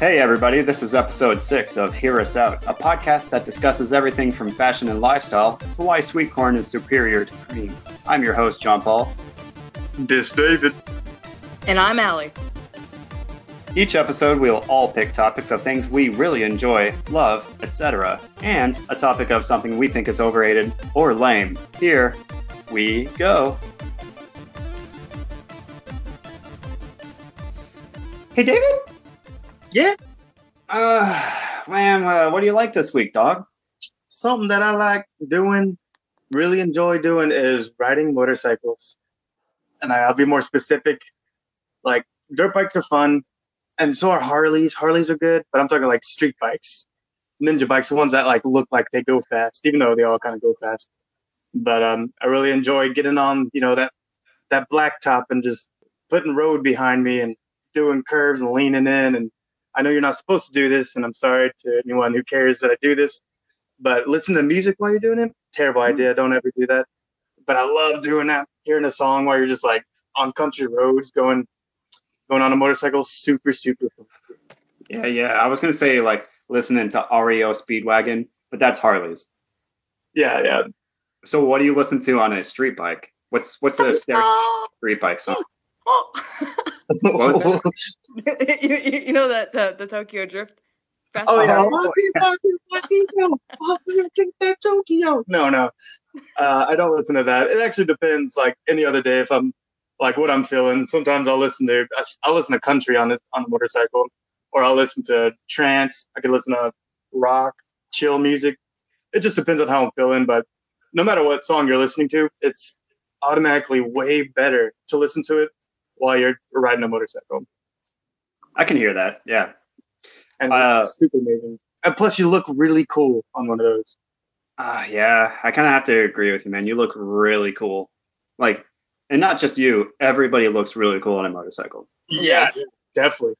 Hey, everybody, this is episode six of Hear Us Out, a podcast that discusses everything from fashion and lifestyle to why sweet corn is superior to creams. I'm your host, John Paul. This David. And I'm Allie. Each episode, we'll all pick topics of things we really enjoy, love, etc., and a topic of something we think is overrated or lame. Here we go. Hey, David? Yeah, Uh, man, uh, what do you like this week, dog? something that I like doing, really enjoy doing is riding motorcycles. And I'll be more specific. Like dirt bikes are fun, and so are Harleys. Harleys are good, but I'm talking like street bikes, ninja bikes, the ones that like look like they go fast, even though they all kind of go fast. But um, I really enjoy getting on, you know, that that black top and just putting road behind me and doing curves and leaning in. And I know you're not supposed to do this, and I'm sorry to anyone who cares that I do this but listen to music while you're doing it terrible mm-hmm. idea don't ever do that but i love doing that hearing a song while you're just like on country roads going going on a motorcycle super super fun Yeah, yeah. I was gonna say like listening to REO Speedwagon, but that's Harley's. yeah yeah So, what do you listen to on a street bike? What's what's a stereo Oh. street bike song? Oh. What? Was you, you you know that the, the Tokyo Drift Fast oh yeah. Forward? Tokyo. no no. Uh, i don't listen to that. It actually depends like any other day if i'm like what i'm feeling. Sometimes i'll listen to i'll listen to country on it on a motorcycle or i'll listen to trance. I can listen to rock chill music. It just depends on how i'm feeling but no matter what song you're listening to it's automatically way better to listen to it while you're riding a motorcycle I can hear that. Yeah. and Uh, it's super amazing and plus you look really cool on one of those Uh, yeah, I kind of have to agree with you, man. You look really cool. Like, and not just you. Everybody looks really cool on a motorcycle. yeah definitely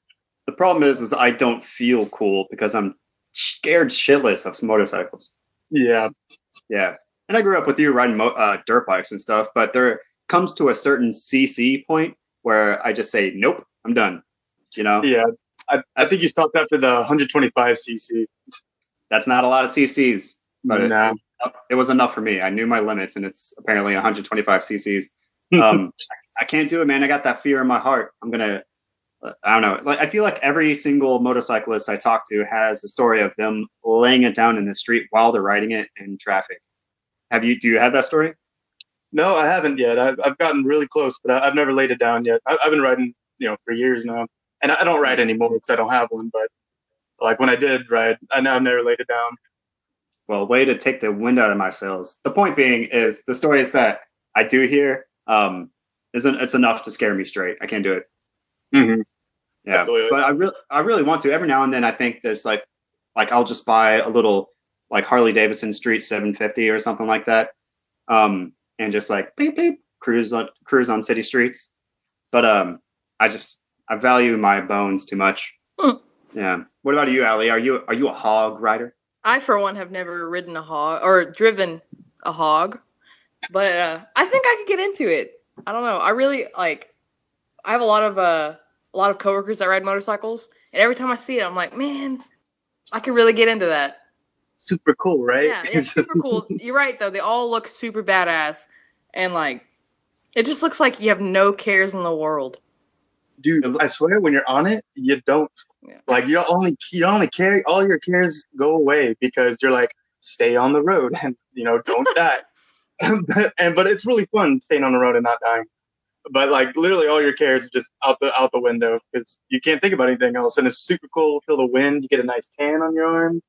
The problem is, is I don't feel cool because I'm scared shitless of motorcycles. yeah Yeah, and I grew up with you riding mo- uh, dirt bikes and stuff, but there comes to a certain CC point where I just say, nope, I'm done. You know, Yeah, I, I think you stopped after the 125 cc. that's not a lot of CCs, but it, nah. it was enough for me. I knew my limits, and it's apparently 125 CCs. Um, I can't do it, man. I got that fear in my heart. I'm gonna. I don't know. Like I feel like every single motorcyclist I talk to has a story of them laying it down in the street while they're riding it in traffic. Have you? Do you have that story? No, I haven't yet. I've, I've gotten really close, but I, I've never laid it down yet. I, I've been riding, you know, for years now, and I, I don't ride anymore because I don't have one. But like when I did ride, I know I've never laid it down. Well, way to take the wind out of my sails. The point being is the stories that I do hear um, isn't it's enough to scare me straight. I can't do it. Mhm. Yeah, Absolutely. but I really I really want to. Every now and then, I think there's like like I'll just buy a little like Harley Davidson Street 750 or something like that, um, and just like beep beep cruise on cruise on city streets. But um, I just I value my bones too much. Hmm. Yeah. What about you, Ali? Are you are you a hog rider? I, for one, have never ridden a hog or driven a hog, but uh, I think I could get into it. I don't know. I really like. I have a lot of uh, a lot of coworkers that ride motorcycles, and every time I see it, I'm like, man, I could really get into that. Super cool, right? Yeah, it's super cool. You're right though. They all look super badass, and like, it just looks like you have no cares in the world. Dude, I swear, when you're on it, you don't Yeah. like you only you only carry all your cares go away because you're like stay on the road and you know don't die. but, and but it's really fun staying on the road and not dying. But like literally all your cares are just out the out the window because you can't think about anything else. And it's super cool. Feel the wind. You get a nice tan on your arm.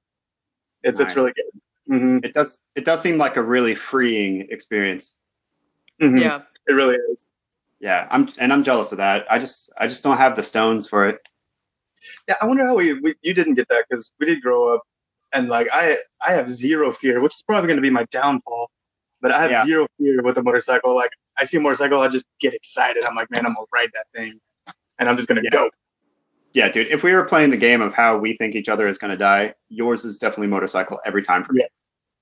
It's Nice. it's really good. hmm It does it does seem like a really freeing experience. hmm Yeah, it really is. Yeah, I'm and I'm jealous of that. I just I just don't have the stones for it. Yeah, I wonder how we, we you didn't get that because we did grow up, and like I I have zero fear, which is probably going to be my downfall. But I have Yeah. zero fear with a motorcycle. Like I see a motorcycle, I just get excited. I'm like, man, I'm gonna ride that thing, and I'm just gonna Yeah. go. Yeah, dude. If we were playing the game of how we think each other is going to die, yours is definitely motorcycle every time for me.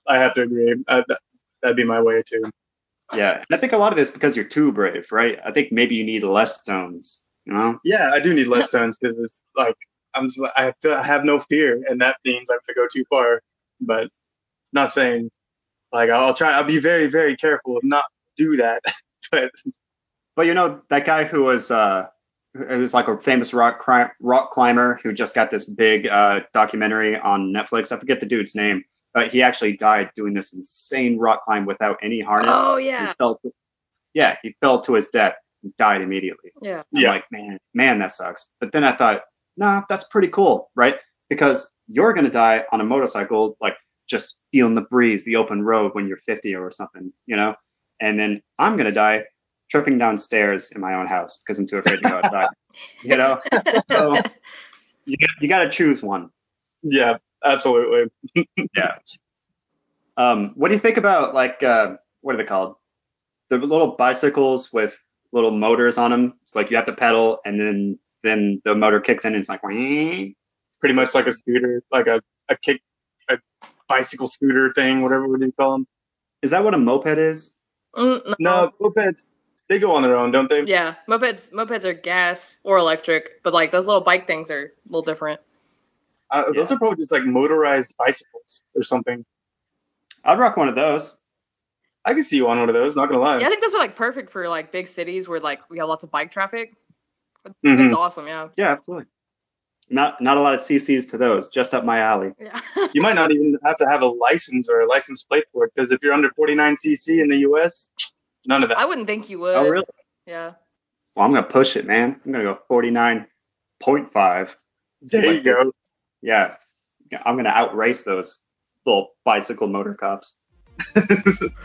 I have to agree. Uh, that, that'd be my way too. Yeah, and I think a lot of it's because you're too brave, right? I think maybe you need less stones. You know? Yeah, I do need less stones because it's like I'm just, I feel I have no fear, and that means I'm gonna go too far. But not saying like I'll try. I'll be very very careful of not do that. but But you know that guy who was uh, who was like a famous rock cri- rock climber who just got this big uh, documentary on Netflix. I forget the dude's name, but he actually died doing this insane rock climb without any harness. Oh He yeah, fell to- yeah, he fell to his death and died immediately. yeah. I'm Yeah. like, man, man, that sucks. But then I thought, nah, that's pretty cool, right? Because you're gonna die on a motorcycle, like just feeling the breeze, the open road when you're 50 or something, you know? And then I'm gonna die tripping downstairs in my own house because I'm too afraid to go outside. you know? So you, you gotta choose one. yeah, absolutely. Yeah. Um, what do you think about like uh, what are they called? The little bicycles with little motors on them. It's like you have to pedal, and then then the motor kicks in, and it's like, "Wing." Pretty much like a scooter, like a a kick, a bicycle scooter thing, whatever would you call them? is that what a moped is? Mm, No, mopeds. They go on their own, don't they? Yeah, mopeds mopeds are gas or electric, but like those little bike things are a little different. Uh, Those are probably just like motorized bicycles or something. I'd rock one of those. I can see you on one of those. Not gonna lie. Yeah, I think those are like perfect for like big cities where like we have lots of bike traffic. Mhm. It's awesome, yeah. Yeah, absolutely. Not not a lot of CCs to those. Just up my alley. Yeah. You might not even have to have a license or a license plate for it because if you're under 49 cc in the US, none of that. I wouldn't think you oh, would. Oh, really? Yeah. Well, I'm gonna push it, man. I'm gonna go 49.5. there you go. Yeah, I'm gonna outrace those little bicycle motor cops.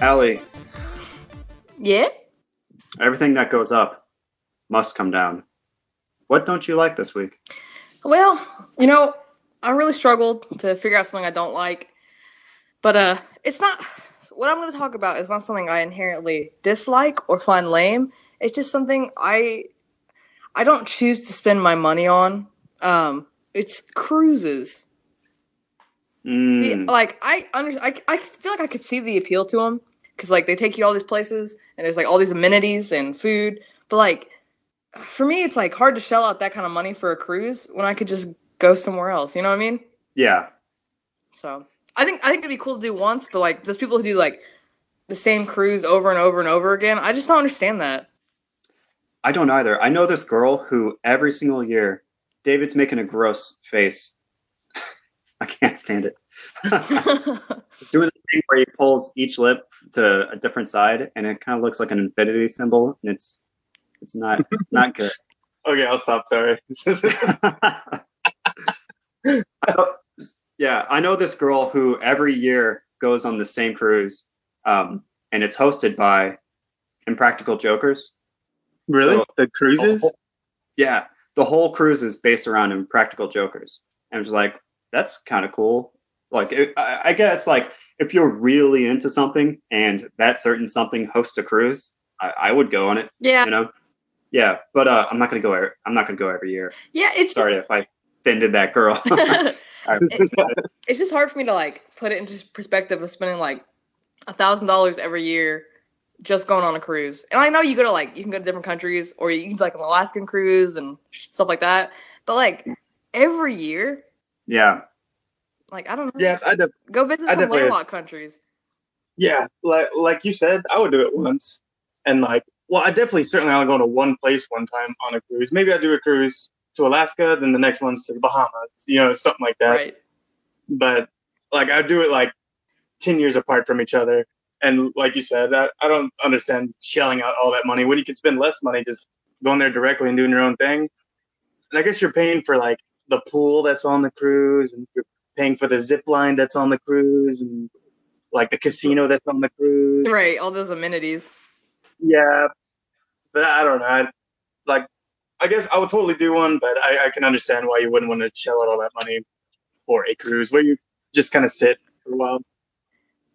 Allie, Yeah? everything that goes up must come down. What don't you like this week? Well, you know, I really struggled to figure out something I don't like. But uh it's not what I'm going to talk about is not something I inherently dislike or find lame. It's just something I I don't choose to spend my money on. Um it's cruises. The- Mm, like I under I, I feel like I could see the appeal to them because like they take you to all these places and there's like all these amenities and food, but like for me it's like hard to shell out that kind of money for a cruise when I could just go somewhere else. You know what I mean? yeah, So I think I think it'd be cool to do once, but like those people who do like the same cruise over and over and over again, I just don't understand that. I don't either. I know this girl who every single year, David's making a gross face. I can't stand it. Doing the thing where he pulls each lip to a different side, and it kind of looks like an infinity symbol, and it's it's not not good. Okay, I'll stop. Sorry. I know- yeah, I know this girl who every year goes on the same cruise, um, and it's hosted by Impractical Jokers. really? So- the cruises? Yeah, the whole cruise is based around Impractical Jokers, and I was like, that's kind of cool. Like, it, I, I guess, like if you're really into something and that certain something hosts a cruise, I, I would go on it. yeah, You know, yeah, but uh, I'm not gonna go. I'm not gonna go every year. yeah. It's Sorry if I offended that girl. just, I- it's just hard for me to like put it into perspective of spending like a thousand dollars every year just going on a cruise. And I know you go to like you can go to different countries or you can do like an Alaskan cruise and stuff like that. But like every year, yeah, like I don't know. yeah, I def- Go visit I some definitely- landlocked countries. yeah, like like you said, I would do it once, and like, well, I definitely certainly only go to one place one time on a cruise. Maybe I do a cruise to Alaska, then the next one's to the Bahamas, you know, something like that. Right. But like, I do it like ten years apart from each other, and like you said, I, I don't understand shelling out all that money when you can spend less money just going there directly and doing your own thing. And I guess you're paying for like the pool that's on the cruise, and you're paying for the zip line that's on the cruise, and like the casino that's on the cruise. Right. All those amenities. Yeah, but I don't know. I, like, I guess I would totally do one, but I, I can understand why you wouldn't want to shell out all that money for a cruise where you just kind of sit for a while.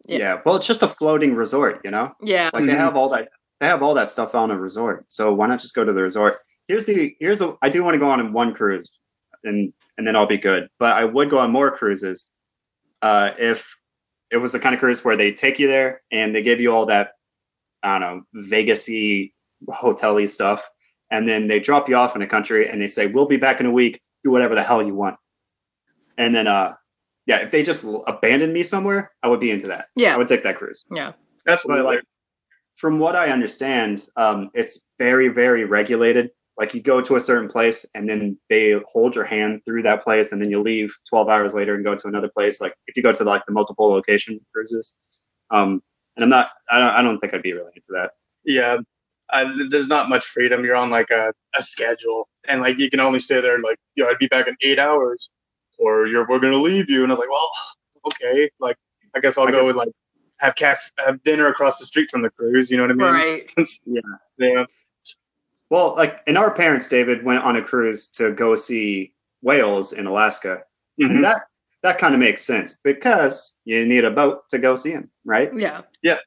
Yeah. yeah, Well, it's just a floating resort, you know. Yeah. Like they Mhm. have all that. They have all that stuff on a resort. So why not just go to the resort? Here's the here's a. I do want to go on one cruise, and and then I'll be good. But I would go on more cruises, uh, if it was the kind of cruise where they take you there and they give you all that I don't know Vegasy hotel-y stuff, and then they drop you off in a country and they say we'll be back in a week. Do whatever the hell you want, and then uh yeah, if they just abandon me somewhere, I would be into that. Yeah i would take that cruise. Yeah. That's But like, from what I understand, um, it's very, very regulated. Like you go to a certain place and then they hold your hand through that place, and then you leave 12 hours later and go to another place. Like if you go to like the multiple location cruises, um, and I'm not, I don't, I don't think I'd be really into that. yeah. I, there's not much freedom. You're on like a, a schedule, and like you can only stay there and like you know I'd be back in eight hours, or you're we're gonna leave you. And I was like, well, okay, like I guess I'll I go guess- and like have caf- have dinner across the street from the cruise. You know what I mean? Right. Yeah. Yeah. Well, like, and our parents, David, went on a cruise to go see whales in Alaska, Mhm. and that that kind of makes sense because you need a boat to go see them, right? Yeah. Yeah.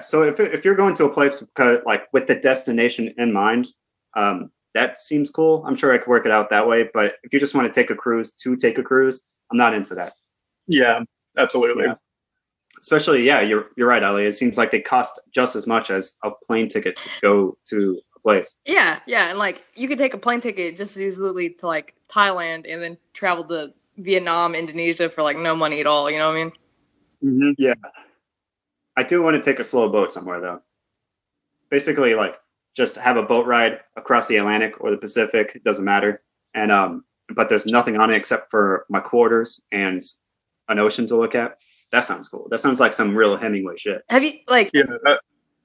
So if if you're going to a place because, like with the destination in mind, um, that seems cool. I'm sure I could work it out that way. But if you just want to take a cruise to take a cruise, I'm not into that. Yeah. Absolutely. Yeah. Especially, yeah, you're you're right, Ali. It seems like they cost just as much as a plane ticket to go to a place. Yeah. Yeah. And like you could take a plane ticket just as easily to like Thailand and then travel to Vietnam, Indonesia for like no money at all. You know what I mean? hmm I do want to take a slow boat somewhere though. Basically, like just have a boat ride across the Atlantic or the Pacific. It doesn't matter. And um, but there's nothing on it except for my quarters and an ocean to look at. That sounds cool. That sounds like some real Hemingway shit. Have you like Yeah. uh,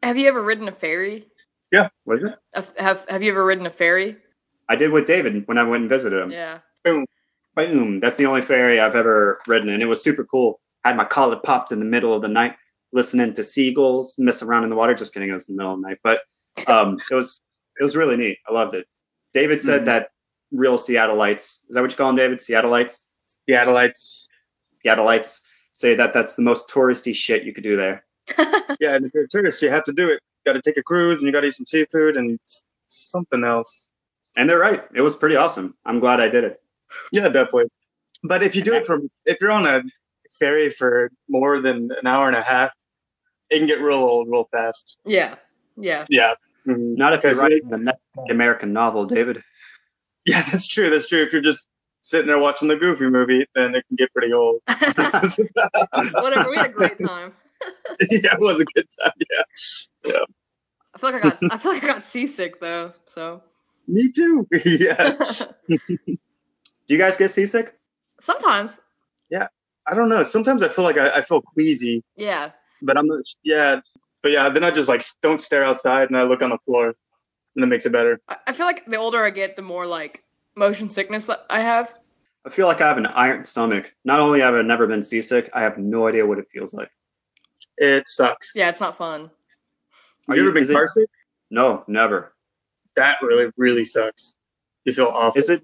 have you ever ridden a ferry? Yeah. What is it? A- Have Have you ever ridden a ferry? I did with David when I went and visited him. Yeah. Boom. Boom. That's the only ferry I've ever ridden, and it was super cool. I had my collar popped in the middle of the night, listening to seagulls mess around in the water. Just kidding, it was in the middle of the night, but um, it was it was really neat. I loved it. David said Mhm. that real Seattleites is that what you call them, David? Seattleites, Seattleites. Seattleites say that that's the most touristy shit you could do there. Yeah, and if you're a tourist, you have to do it. You Got to take a cruise, and you got to eat some seafood and something else. And they're right. It was pretty awesome. I'm glad I did it. Yeah, definitely. But if you do it from, if you're on a ferry for more than an hour and a half, it can get real old real fast. yeah. Yeah. Yeah. Mhm. Not if you're Because writing the next American novel, David. Yeah, that's true. That's true. If you're just sitting there watching the Goofy movie, then it can get pretty old. Whatever. We had a great time. yeah, it was a good time. Yeah. I feel like I got I feel like I got seasick though. So Me too. yeah. Do you guys get seasick? sometimes, Yeah. I don't know. Sometimes I feel like I, I feel queasy, yeah. But I'm not. Yeah. But yeah, then I just like don't stare outside and I look on the floor, and it makes it better. I, I feel like the older I get, the more like motion sickness I have. I feel like I have an iron stomach. Not only have I never been seasick, I have no idea what it feels like. It sucks. Yeah, it's not fun. Have Are you you- ever been is car sick? No, never. That really, really sucks. You feel awful. Is it?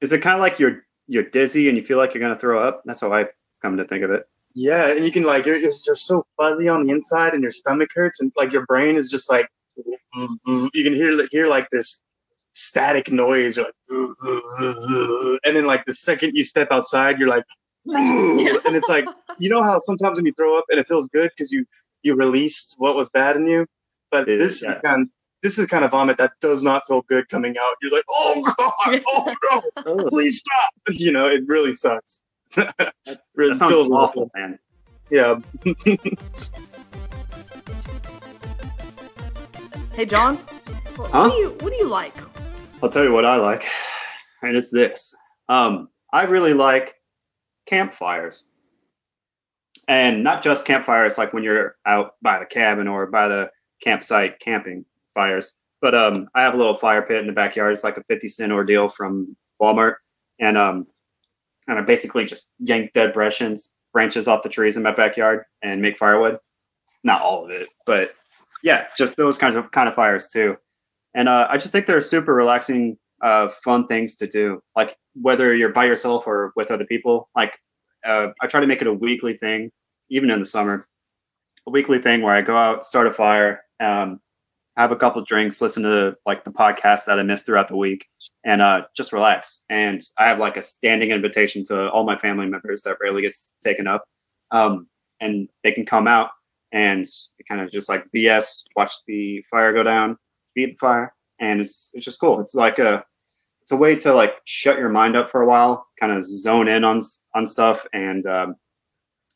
Is it kind of like you're you're dizzy and you feel like you're gonna throw up? That's how I come to think of it. Yeah, and you can like you're you're just so fuzzy on the inside, and your stomach hurts, and like your brain is just like you can hear hear like this static noise, you're like, and then like the second you step outside, you're like, and it's like you know how sometimes when you throw up and it feels good because you you released what was bad in you, but It- this yeah. is kind this is kind of vomit that does not feel good coming out. You're like, oh god, oh no, oh. please stop. You know, it really sucks. Really That sounds feels awful, man. Yeah. Hey, John. What, Huh? what do you What do you like? I'll tell you what I like, and it's this. Um, I really like campfires, and not just campfires like when you're out by the cabin or by the campsite camping fires. But um, I have a little fire pit in the backyard. It's like a fifty cent ordeal from Walmart, and um, and I basically just yank dead branches branches off the trees in my backyard and make firewood. Not all of it, but yeah, just those kinds of kind of fires too and uh, I just think they're super relaxing, uh, fun things to do. Like whether you're by yourself or with other people. Like uh, I try to make it a weekly thing, even in the summer. A weekly thing where I go out, start a fire, um, have a couple drinks, listen to like the podcast that I missed throughout the week, and uh, just relax. And I have like a standing invitation to all my family members that rarely gets taken up, um, and they can come out and kind of just like BS, watch the fire go down, feed the fire, and it's it's just cool. It's like a it's a way to like shut your mind up for a while, kind of zone in on on stuff, and um,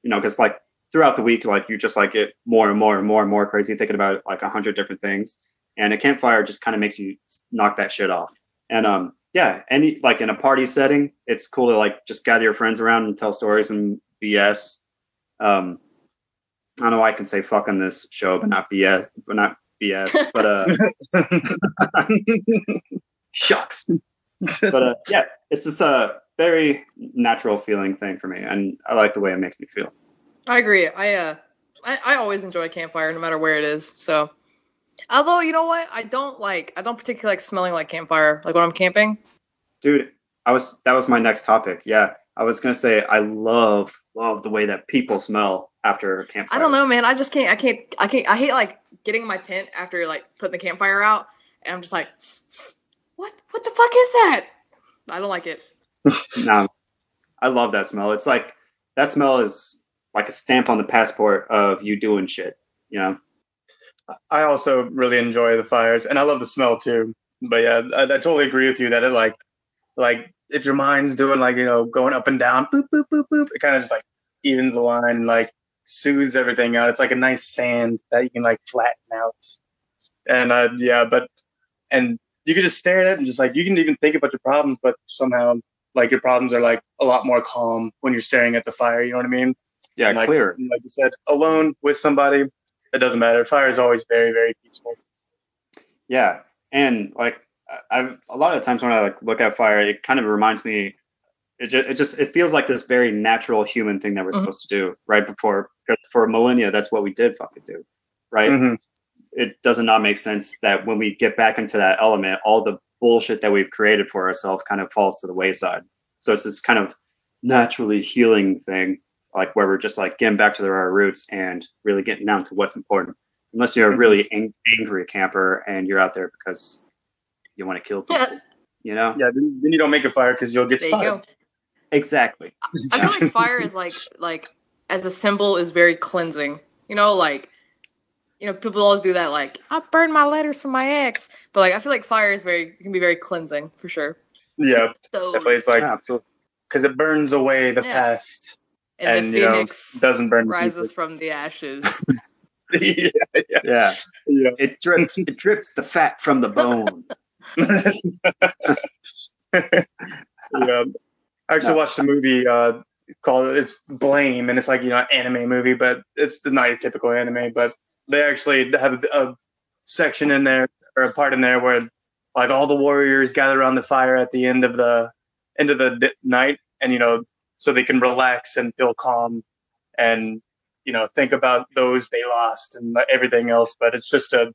you know, because like throughout the week, like you just like get more and more and more and more crazy thinking about like a hundred different things, and a campfire just kind of makes you knock that shit off. And um, yeah, any like in a party setting, it's cool to like just gather your friends around and tell stories and BS. Um, I don't know why I can say fuck on this show, but not BS, but not BS. But uh, shucks. But uh, yeah, it's just a very natural feeling thing for me, and I like the way it makes me feel. I agree. I uh, I, I always enjoy a campfire, no matter where it is. So, although you know what, I don't like, I don't particularly like smelling like campfire, like when I'm camping. Dude, I was that was my next topic. Yeah, I was gonna say I love love the way that people smell after campfire. I don't know, man. I just can't. I can't. I can't. I hate like getting in my tent after like putting the campfire out, and I'm just like, what? What the fuck is that? I don't like it. no, I love that smell. It's like that smell is like a stamp on the passport of you doing shit. You know. I also really enjoy the fires, and I love the smell too. But yeah, I, I totally agree with you that it like, like if your mind's doing like you know going up and down, boop boop boop boop, it kind of just like evens the line, like soothes everything out. It's like a nice sand that you can like flatten out. And uh, yeah, but and you can just stare at it and just like you can even think about your problems, but somehow like your problems are like a lot more calm when you're staring at the fire. You know what I mean? Yeah, and, like, clear. Like you said, alone with somebody, it doesn't matter. Fire is always very very peaceful. Yeah, and like I've a lot of times when I like look at fire, it kind of reminds me. It just, it just it feels like this very natural human thing that we're mm-hmm. supposed to do right before for millennia. That's what we did fucking do, right? Mm-hmm. It does not make sense that when we get back into that element, all the bullshit that we've created for ourselves kind of falls to the wayside. So it's this kind of naturally healing thing, like where we're just like getting back to our roots and really getting down to what's important. Unless you're a mm-hmm. really ang- angry camper and you're out there because you want to kill people. you know? Yeah, then, then you don't make a fire because you'll get there spotted. Exactly. I feel like fire is like like as a symbol is very cleansing. You know, like you know, people always do that. Like I burned my letters from my ex, but like I feel like fire is very can be very cleansing for sure. Yeah, so, definitely. It's like because it burns away the yeah. past, and, and the phoenix know, doesn't burn rises from the ashes. yeah, yeah, yeah, yeah. It drips. It drips the fat from the bone. yeah. I actually no. watched a movie uh, called it's Blame, and it's like you know an anime movie, but it's not your typical anime. But they actually have a, a section in there or a part in there where like all the warriors gather around the fire at the end of the end of the night, and you know so they can relax and feel calm and you know think about those they lost and everything else. But it's just to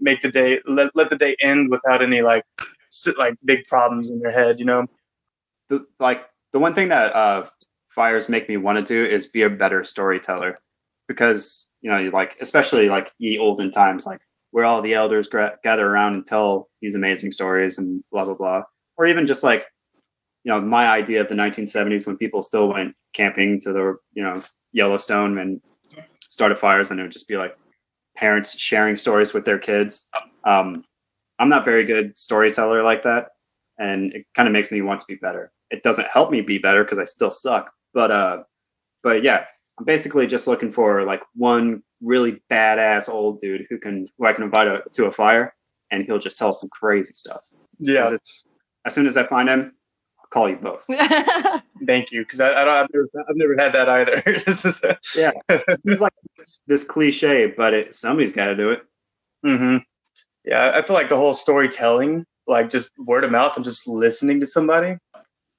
make the day let, let the day end without any like like big problems in your head you know? The, like the one thing that uh fires make me want to do is be a better storyteller. Because you know like especially like ye olden times like where all the elders gra- gather around and tell these amazing stories and blah blah blah. Or even just like you know my idea of the 1970s when people still went camping to the you know yellowstone and started fires and it would just be like parents sharing stories with their kids. Um, I'm not very good storyteller like that, and it kind of makes me want to be better. It doesn't help me be better because I still suck. But uh, but yeah, I'm basically just looking for like one really badass old dude who can who I can invite a, to a fire, and he'll just tell some crazy stuff. Yeah. As soon as I find him, call you both. Thank you, because I, I, don't. I've never, I've never had that either. this is a- yeah. It's like this cliche, but it, somebody's got to do it. Mm-hmm. Yeah, I feel like the whole storytelling, like just word of mouth and just listening to somebody,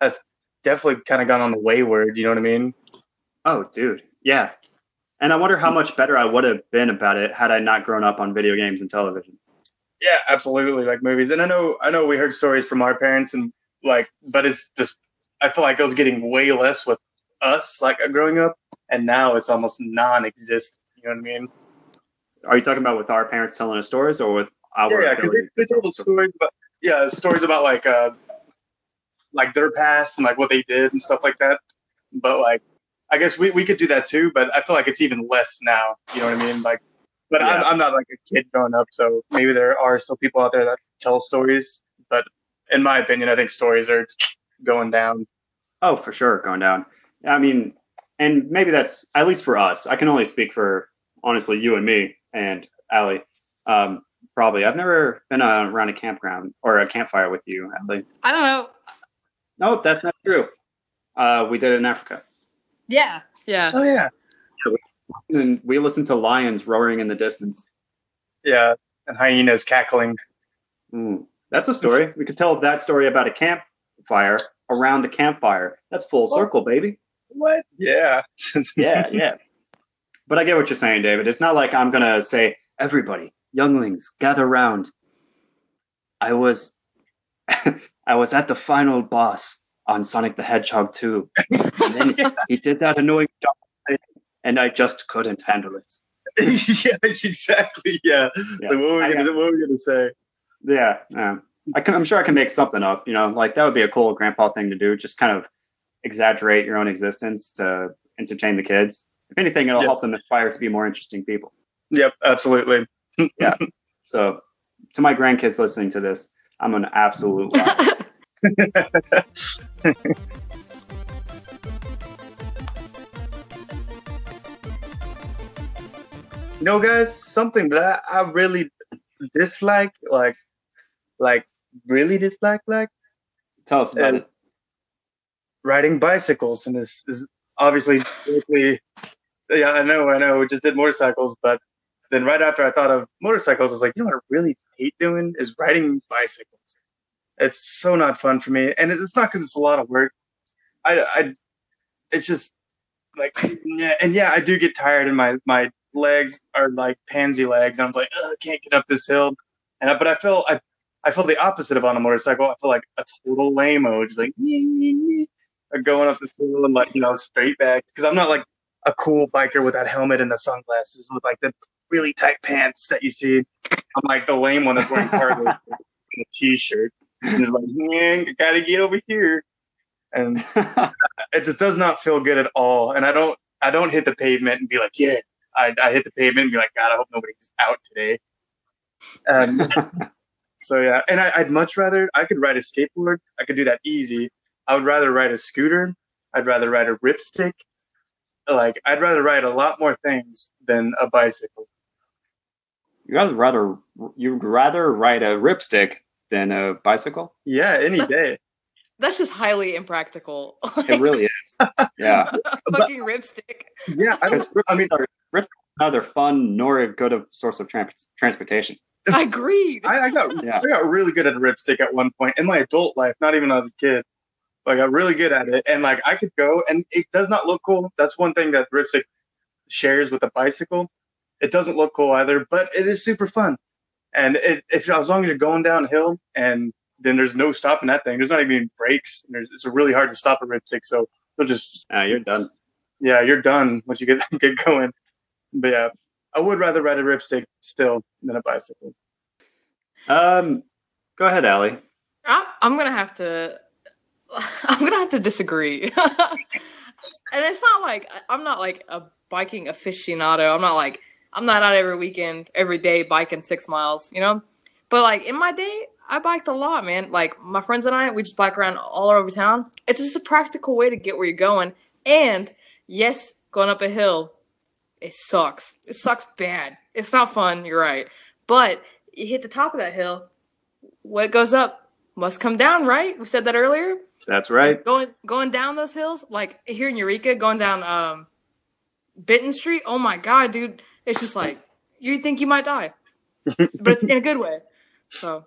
has definitely kind of gone on the wayward. You know what I mean? Oh, dude. Yeah. And I wonder how much better I would have been about it had I not grown up on video games and television. Yeah, absolutely. Like movies, and I know, I know, we heard stories from our parents, and like, but it's just I feel like it was getting way less with us, like growing up, and now it's almost non-existent. You know what I mean? Are you talking about with our parents telling us stories, or with our? Yeah, because yeah, they, they told stories, but yeah, stories about like uh, like their past and like what they did and stuff like that. But like I guess we, we could do that too, but I feel like it's even less now. You know what I mean? Like, but I'm, I'm not like a kid growing up, so maybe there are still people out there that tell stories. But in my opinion, I think stories are going down. Oh, for sure, going down. I mean, and maybe that's at least for us. I can only speak for honestly you and me and Allie. Um, probably, I've never been uh, around a campground or a campfire with you, Allie. I don't know. No, that's not true. Uh, we did it in Africa, Yeah. Yeah. Oh yeah, and we listened to lions roaring in the distance. yeah, and hyenas cackling. Mm, that's a story. We could tell that story about a campfire around the campfire. That's full circle, baby. What? Yeah, yeah, yeah. But I get what you're saying, David. It's not like I'm gonna say, everybody, younglings, gather round. I was I was at the final boss on Sonic the Hedgehog 2. And then he did that annoying job and I just couldn't handle it. yeah, exactly. Yeah. Yeah. Like, what were I we got- what were we gonna say? Yeah, yeah. I can, I'm sure I can make something up. You know, like that would be a cool grandpa thing to do. Just kind of exaggerate your own existence to entertain the kids. If anything, it'll Yeah. help them aspire to be more interesting people. Yep, absolutely. Yeah. So, to my grandkids listening to this, I'm an absolute liar. You know, guys, something that I, I really dislike, like, like really dislike, like Tell us about And- it. riding bicycles, and this is obviously directly. Yeah, I know, I know. We just did motorcycles, but then right after I thought of motorcycles, I was like, you know what I really hate doing is riding bicycles. It's so not fun for me, and it's not because it's a lot of work. I, I, it's just like, yeah, and yeah, I do get tired, and my my legs are like pansy legs, and I'm like, I can't get up this hill, and I, but I feel I. I feel the opposite of on a motorcycle. I feel like a total lame-o, just like "Nyeh, nyeh, nyeh," going up the hill and like you know straight back. Because I'm not like a cool biker with that helmet and the sunglasses with like the really tight pants that you see. I'm like the lame one that's wearing a t-shirt. And just like, man, I gotta get over here. And it just does not feel good at all. And I don't I don't hit the pavement and be like, yeah. I, I hit the pavement and be like, God, I hope nobody's out today. Um, so yeah, and I, I'd much rather I could ride a skateboard. I could do that easy. I would rather ride a scooter. I'd rather ride a ripstick. Like I'd rather ride a lot more things than a bicycle. You'd rather, rather you'd rather ride a ripstick than a bicycle? Yeah, any That's- day. That's just highly impractical. It really is. Yeah. fucking ripstick. Yeah, I don't. I mean, Ripsticks are neither fun nor a good source of trans- transportation. I agreed. I, I got Yeah. I got really good at a ripstick at one point in my adult life, not even as a kid. Like I got really good at it, and like I could go, and it does not look cool. That's one thing that ripstick shares with a bicycle. It doesn't look cool either, but it is super fun. And it, if as long as you're going downhill, and then there's no stopping that thing. There's not even brakes. And there's, it's really hard to stop a ripstick. So they'll just Ah, you're done. yeah, you're done once you get get going. But yeah, I would rather ride a ripstick still than a bicycle. Um, go ahead, Allie. I'm gonna have to. I'm gonna have to disagree. and it's not like I'm not like a biking aficionado. I'm not like I'm not out every weekend, every day biking six miles. You know, but like in my day, I biked a lot, man. Like my friends and I, we just bike around all over town. It's just a practical way to get where you're going. And yes, going up a hill, it sucks. It sucks bad. It's not fun. You're right. But you hit the top of that hill, what goes up must come down, right? We said that earlier. That's right. Going going down those hills, like here in Eureka, going down um Benton Street. Oh my god, dude! It's just like you think you might die, but it's in a good way. So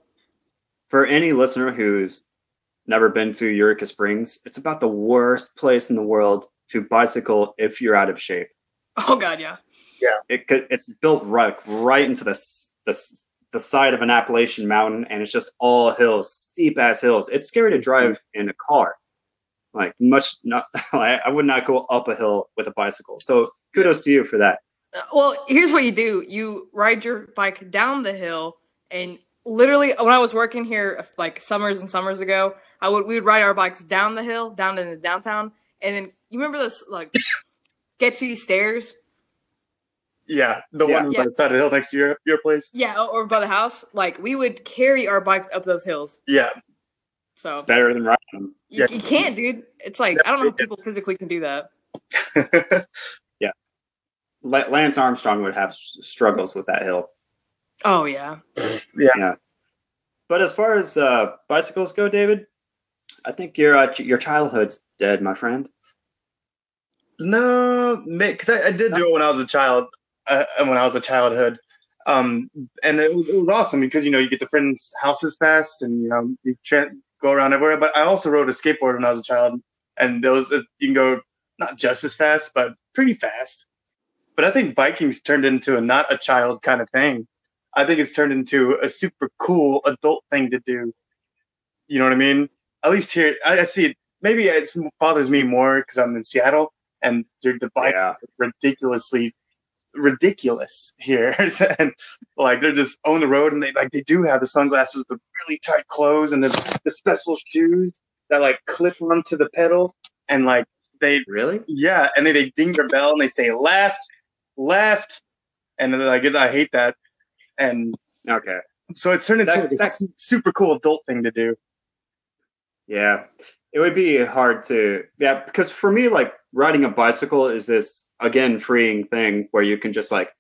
For any listener who's never been to Eureka Springs, it's about the worst place in the world to bicycle if you're out of shape. oh god, yeah. Yeah. It could, it's built right right into this this the side of an Appalachian mountain, and it's just all hills, steep ass hills. It's scary to drive in a car. Like much not, I I would not go up a hill with a bicycle. So kudos to you for that. Uh, Well, here's what you do: you ride your bike down the hill, and literally, when I was working here, like summers and summers ago, I would we would ride our bikes down the hill, down into downtown, and then you remember those like sketchy stairs. Yeah, the Yeah. one Yeah. by the side of the hill next to your your place. Yeah, or by the house. Like we would carry our bikes up those hills. Yeah, So Better than riding them. you, Yeah. you can't, dude. It's like I don't know how people physically can do that. yeah. Lance Armstrong would have struggles with that hill. Oh yeah. Yeah. But as far as uh, bicycles go, David, I think your uh, your childhood's dead, my friend. No, because I, I did do it when I was a child, uh, and when I was a childhood, um, and it was, it was awesome because you know you get the friends' houses fast, and you know you tra- go around everywhere. But I also rode a skateboard when I was a child, and those uh, you can go not just as fast, but pretty fast. But I think biking's turned into a not a child kind of thing. I think it's turned into a super cool adult thing to do. You know what I mean? At least here, I, I see it. Maybe it bothers me more because I'm in Seattle and dude, the bike Yeah, ridiculously ridiculous here. and like they're just on the road and they like they do have the sunglasses with the really tight clothes and the, the special shoes that like clip onto the pedal and like they really? yeah, and then they ding their bell and they say left, left, and like I hate that. And Okay. so it's turned into that- super cool adult thing to do. Yeah, it would be hard to yeah because for me like riding a bicycle is this again freeing thing where you can just like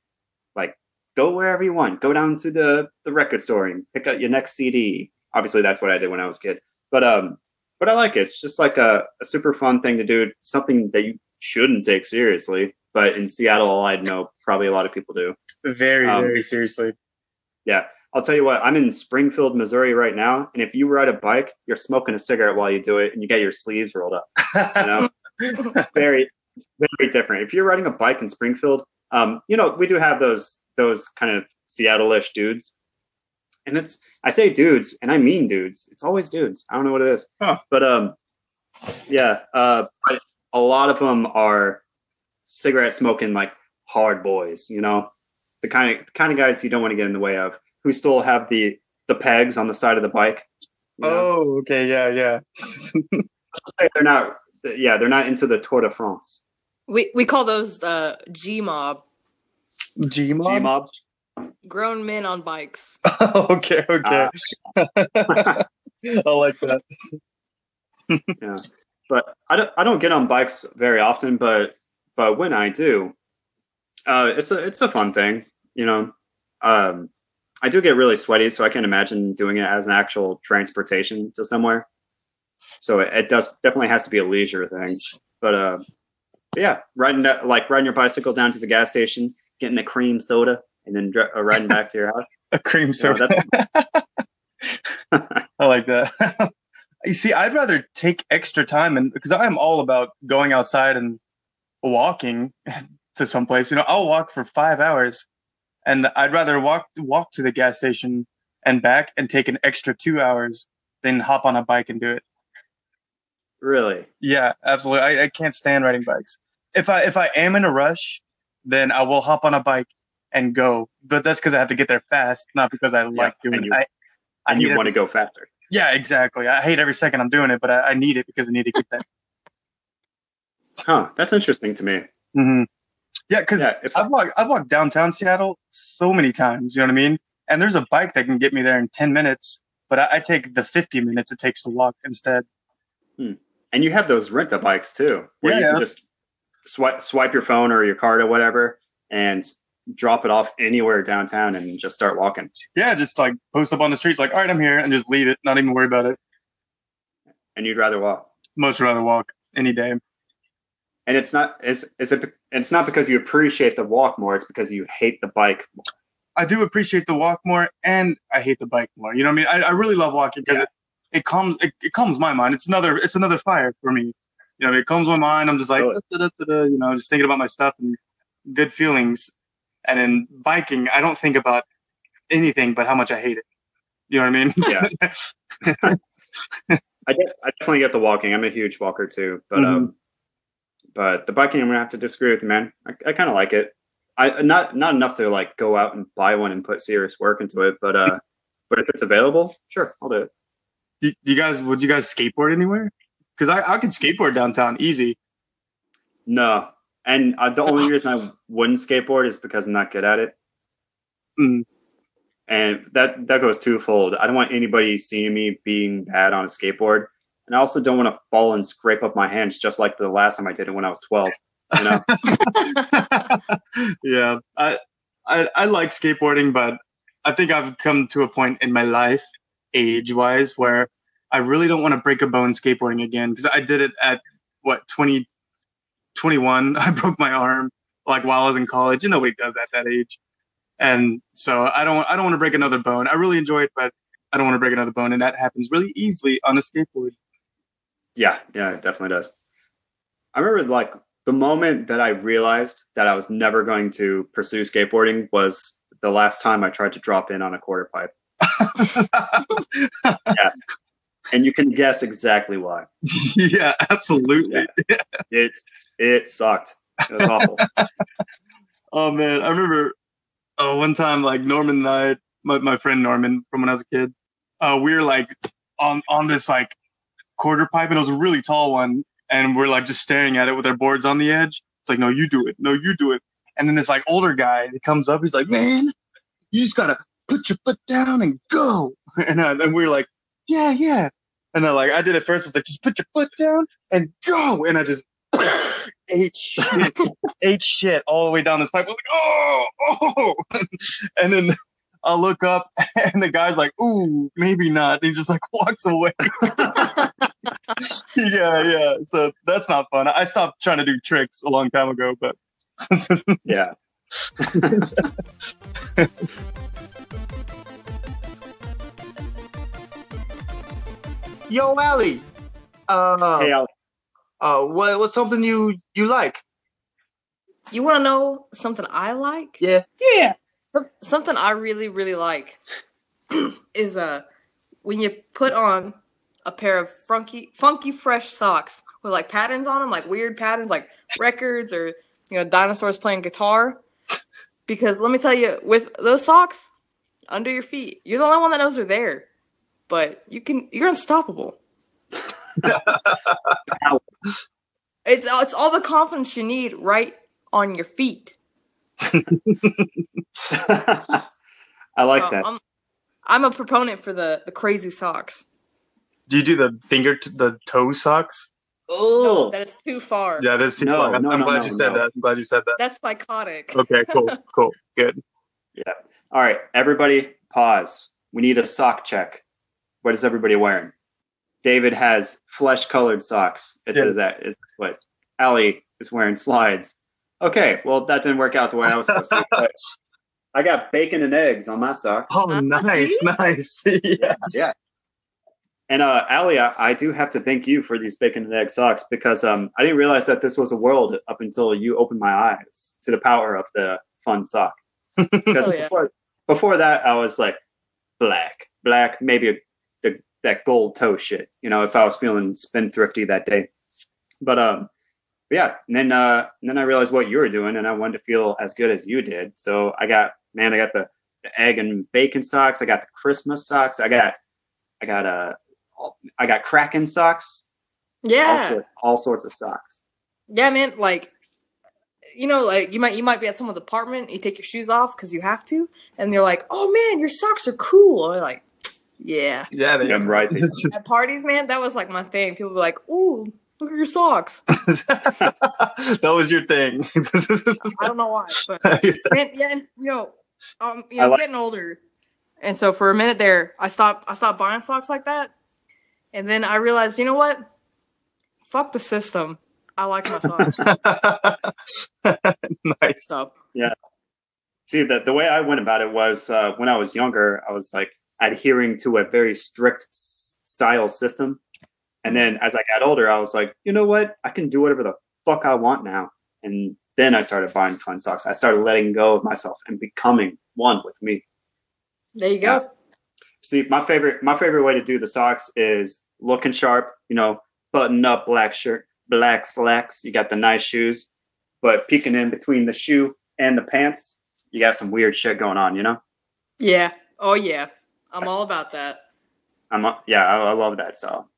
like go wherever you want, go down to the the record store and pick up your next CD. Obviously, that's what I did when I was a kid. But um, but I like it. It's just like a, a super fun thing to do. Something that you shouldn't take seriously, but in Seattle, all I know probably a lot of people do. Very, Um, very seriously. Yeah. I'll tell you what, I'm in Springfield, Missouri right now. And if you ride a bike, you're smoking a cigarette while you do it and you get your sleeves rolled up. You know, very, very different. If you're riding a bike in Springfield, um, you know, we do have those, those kind of Seattle-ish dudes. And it's, I say dudes and I mean dudes. It's always dudes. I don't know what it is, Huh. but, um, yeah, uh, but a lot of them are cigarette smoking, like hard boys, you know, the kind of, the kind of guys you don't want to get in the way of who still have the the pegs on the side of the bike. you know? oh, okay, yeah, yeah. they're not. Yeah, they're not into the Tour de France. We we call those the G mob, G mob. G mob. mob. grown men on bikes. okay, okay. Ah. I like that. Yeah, but I don't. I don't get on bikes very often, but but when I do, uh, it's a it's a fun thing. You know, um, I do get really sweaty, so I can imagine doing it as an actual transportation to somewhere. So it, it does definitely has to be a leisure thing. But uh, yeah, riding that, like riding your bicycle down to the gas station, getting a cream soda, and then dri- uh, riding back to your house. A cream You know, soda. I like that. you see, I'd rather take extra time and because I am all about going outside and walking to someplace. You know, I'll walk for five hours, and I'd rather walk walk to the gas station and back and take an extra two hours than hop on a bike and do it. Really. Yeah, absolutely. I, I can't stand riding bikes. If I if I am in a rush, then I will hop on a bike and go. But that's because I have to get there fast, not because I like doing and it. you- I, I And hate you want to go faster. Yeah, exactly. I hate every second I'm doing it, but I, I need it because I need to get there. Huh? That's interesting to me. Mm-hmm. Yeah, because Yeah. I've walked I've walked downtown Seattle so many times. You know what I mean? And there's a bike that can get me there in ten minutes, but I, I take the fifty minutes it takes to walk instead. And you have those rent a bikes too, where Yeah, you yeah. can just swipe swipe your phone or your card or whatever, and drop it off anywhere downtown and just start walking. Yeah, just like post up on the streets, like, all right, I'm here, and just leave it, not even worry about it. And you'd rather walk. Much rather walk any day. And it's not is is it it's not because you appreciate the walk more, it's because you hate the bike more. I do appreciate the walk more, and I hate the bike more. You know what I mean? I, I really love walking because Yeah. it, it calms it, it calms my mind. It's another it's another fire for me. You know, it calms my mind. I'm just like, da-da-da-da, you know, just thinking about my stuff and good feelings. And in biking, I don't think about anything but how much I hate it. You know what I mean? Yeah. I, de- I definitely get the walking. I'm a huge walker too, but um, but the biking, I'm gonna have to disagree with you, man. I, I kind of like it. I not not enough to like go out and buy one and put serious work into it, but uh, but if it's available, sure, I'll do it. You, you guys, would you guys skateboard anywhere? Because I, I could skateboard downtown easy. No, And uh, the only reason I wouldn't skateboard is because I'm not good at it. Mm. And that that goes twofold. I don't want anybody seeing me being bad on a skateboard, and I also don't want to fall and scrape up my hands just like the last time I did it when I was 12. You know, yeah, I, I I like skateboarding, but I think I've come to a point in my life, age wise, where I really don't want to break a bone skateboarding again because I did it at what 20, 21. I broke my arm like while I was in college, and nobody does at that age. And so I don't I don't want to break another bone. I really enjoy it, but I don't want to break another bone, and that happens really easily on a skateboard. yeah, yeah, it definitely does. I remember like the moment that I realized that I was never going to pursue skateboarding was the last time I tried to drop in on a quarter pipe, and you can guess exactly why. yeah, absolutely. It it sucked. It was awful. Oh man, I remember uh, one time like Norman and I, my, my friend Norman from when I was a kid, uh, we were like on on this like quarter pipe and it was a really tall one, and we're like just staring at it with our boards on the edge. It's like, no, you do it, no, you do it. And then this like older guy, he comes up, he's like, man, you just gotta put your foot down and go. And uh, and we are like, yeah, yeah. And then like I did it first. It's like just put your foot down and go. And I just ate shit, ate shit all the way down this pipe. I was like, oh, oh. and then I look up and the guy's like, ooh, maybe not. he just like walks away. yeah, yeah. So that's not fun. I stopped trying to do tricks a long time ago, but Yeah. Yo, Allie. Uh, Hey, Al, uh, what what's something you you like? You want to know something I like? Yeah. yeah. Something I really, really like is uh when you put on a pair of funky, funky, fresh socks with like patterns on them, like weird patterns, like records or you know dinosaurs playing guitar. Because let me tell you, with those socks under your feet, you're the only one that knows they're there. But you can, you're unstoppable. it's it's all the confidence you need right on your feet. I like So that. I'm, I'm a proponent for the the crazy socks. Do you do the finger t- the toe socks? Oh. No, Oh, that is too far. Yeah, that's too No, far. I'm, no, I'm no, glad no, you said no. that. I'm glad you said that. That's psychotic. Okay, cool, cool, good. Yeah. All right. Everybody, pause. We need a sock check. What is everybody wearing? David has flesh-colored socks. It Yes. says that is what. Allie is wearing slides. Okay, well that didn't work out the way I was supposed to. But I got bacon and eggs on my socks. Oh, Ah, nice, see? nice. yeah. Yeah. And uh, Allie, I, I do have to thank you for these bacon and egg socks because um, I didn't realize that this was a world up until you opened my eyes to the power of the fun sock. Because Oh, yeah. before, before that, I was like black, black, maybe a, the, that gold toe shit. You know, if I was feeling spendthrifty that day. But um, but yeah, and then uh, and then I realized what you were doing, and I wanted to feel as good as you did. So I got man, I got the, the egg and bacon socks. I got the Christmas socks. I got I got uh, I got Kraken socks. Yeah, sort- all sorts of socks. yeah, man. Like, you know, like you might you might be at someone's apartment, you take your shoes off because you have to, and they're like, "Oh man, your socks are cool." Like, yeah. Yeah, they, Yeah, I'm right. At parties, man, that was like my thing. People were like, "Ooh, look at your socks." that was your thing. I don't know why, but man, yeah, and you know, um, you I know, like- getting older, and so for a minute there, I stopped. I stopped buying socks like that, and then I realized, you know what? Fuck the system. I like my socks. nice. so See, the, the way I went about it was uh, when I was younger, I was like adhering to a very strict s- style system. And then as I got older, I was like, you know what? I can do whatever the fuck I want now. And then I started buying fun socks. I started letting go of myself and becoming one with me. there you go. See, my favorite my favorite way to do the socks is looking sharp, you know, button up black shirt, black slacks. You got the nice shoes, but peeking in between the shoe and the pants, you got some weird shit going on, you know? Yeah. Oh yeah. I'm all about that. I'm uh, yeah, I, I love that style.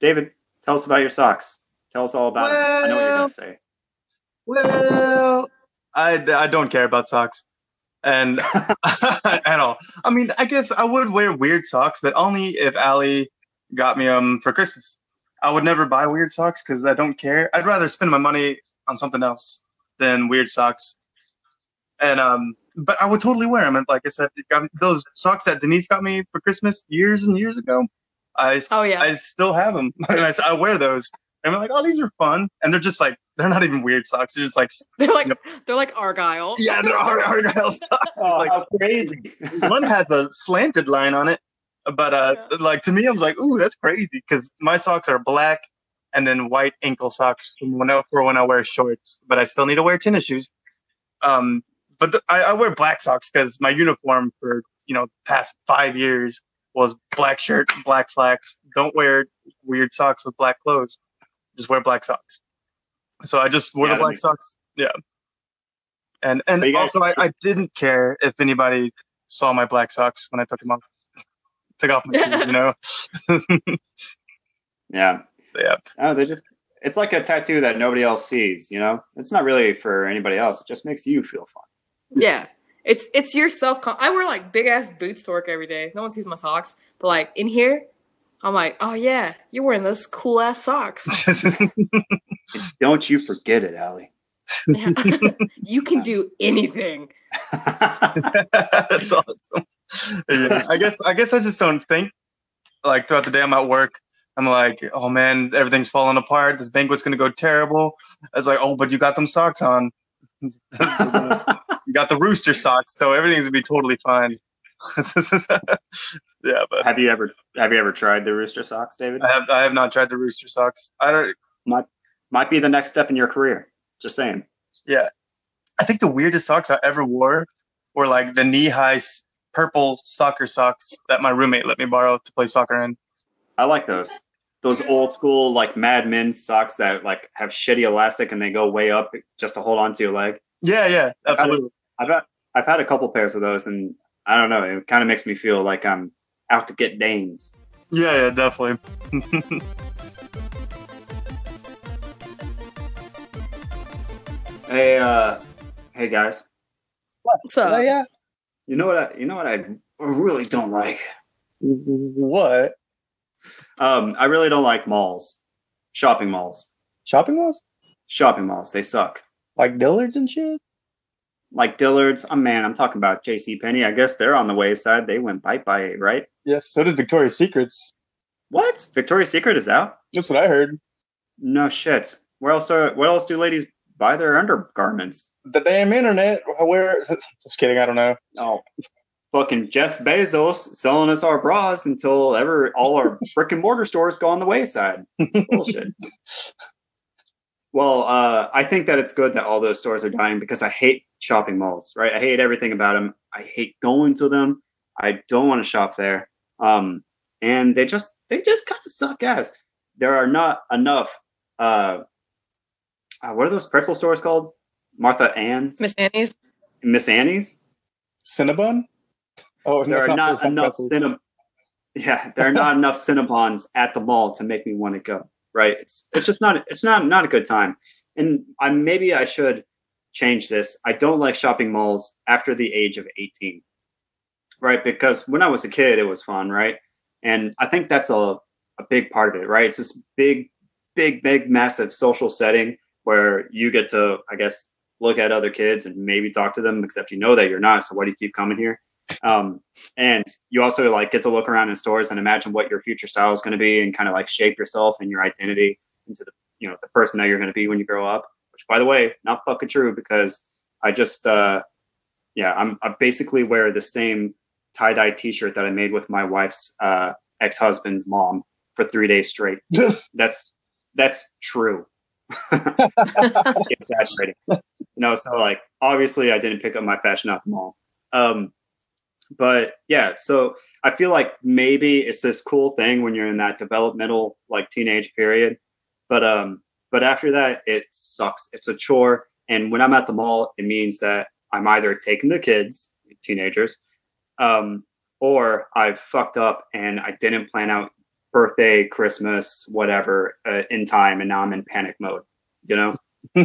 David, tell us about your socks. Tell us all about it. I know what you're gonna say. Well, I, I don't care about socks. And at all. I mean, I guess I would wear weird socks, but only if Allie got me them for Christmas. I would never buy weird socks because I don't care. I'd rather spend my money on something else than weird socks. And um, but I would totally wear them. And like I said, those socks that Denise got me for Christmas years and years ago. I Oh yeah. I still have them. and I, I wear those. And I'm like, oh, these are fun. And they're just like, they're not even weird socks. They're just like, they're like they're like Argyle. yeah, they're Ar- Argyle socks. Oh, like, how crazy! one has a slanted line on it. But uh, Yeah. like to me, I was like, ooh, that's crazy because my socks are black and then white ankle socks from when I, for when I wear shorts. But I still need to wear tennis shoes. Um, but the, I, I wear black socks because my uniform for you know past five years was black shirt, black slacks. Don't wear weird socks with black clothes. Just wear black socks. So I just wore Yeah, the black socks. Yeah. And and guys- also I, I didn't care if anybody saw my black socks when I took them off. Took off my you know. Yeah. Yeah. Oh, they just. It's like a tattoo that nobody else sees. You know, it's not really for anybody else. It just makes you feel fun. Yeah. It's it's your self con I wear like big ass boots to work every day. No one sees my socks. But like in here, I'm like, oh yeah, you're wearing those cool ass socks. Don't you forget it, Allie. You can do anything. That's awesome. Yeah. I guess I guess I just don't think like throughout the day I'm at work. I'm like, oh man, everything's falling apart. This banquet's gonna go terrible. I was like, oh, but you got them socks on. You got the rooster socks, so everything's gonna be totally fine. yeah, but have you ever have you ever tried the rooster socks, David? I have I have not tried the rooster socks. I don't. Might might be the next step in your career. Just saying. Yeah, I think the weirdest socks I ever wore were like the knee high purple soccer socks that my roommate let me borrow to play soccer in. I like those. Those old school like Mad Men socks that like have shitty elastic and they go way up just to hold on to your leg. Yeah, yeah, absolutely. I've had, I've had a couple pairs of those and I don't know. It kind of makes me feel like I'm out to get dames. Yeah, yeah, definitely. Hey, uh, hey guys. What's up? Oh, yeah. You know what? I, you know what I really don't like. What? Um, I really don't like malls, shopping malls, Shopping malls? shopping malls. They suck. Like Dillard's and shit? Like Dillard's. Oh man, I'm talking about J.C. Penney. I guess they're on the wayside. They went bye bye, right? Yes, so did Victoria's Secrets. What? Victoria's Secret is out? That's what I heard. No shit. Where else? Are, where else do ladies buy their undergarments? The damn internet. Where? Just kidding. I don't know. Oh, fucking Jeff Bezos selling us our bras until ever all our brick and mortar stores go on the wayside. Bullshit. Well, uh, I think that it's good that all those stores are dying because I hate shopping malls. Right? I hate everything about them. I hate going to them. I don't want to shop there. Um, and they just they just kind of suck ass. There are not enough. Uh, uh, what are those pretzel stores called? Martha Ann's, Miss Annie's. Miss Annie's. Cinnabon? Oh, there are not that's enough. Cinnab- yeah there are not enough cinnabons at the mall to make me want to go right? It's it's just not it's not not a good time. And i maybe i should change this. I don't like shopping malls after the age of 18 right? Because when i was a kid it was fun right? And i think that's a, a big part of it right? It's this big big big massive social setting where you get to i guess look at other kids and maybe talk to them except you know that you're not so why do you keep coming here um, and you also like get to look around in stores and imagine what your future style is going to be and kind of like shape yourself and your identity into the you know the person that you're going to be when you grow up which by the way not fucking true because i just uh yeah i'm i basically wear the same tie-dye t-shirt that i made with my wife's uh ex-husband's mom for three days straight. That's that's true. Exaggerating. You know so like obviously i didn't pick up my fashion at the mall. Um but yeah so i feel like maybe it's this cool thing when you're in that developmental like teenage period but um but after that it sucks. It's a chore and when i'm at the mall it means that i'm either taking the kids teenagers um or i've fucked up and i didn't plan out birthday christmas whatever uh, in time and now i'm in panic mode you know?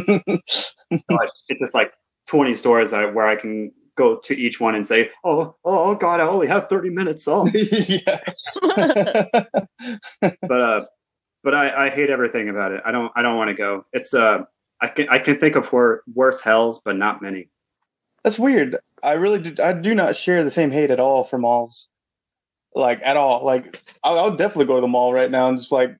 It's just like 20 stores that, where I can go to each one and say, "Oh, oh, oh God, I only have 30 minutes." Oh, but uh, but I, I hate everything about it. I don't I don't want to go. It's uh, I can I can think of wor- worse hells, but not many. That's weird. I really do. I do not share the same hate at all for malls, like at all. Like I, I would definitely go to the mall right now and just like,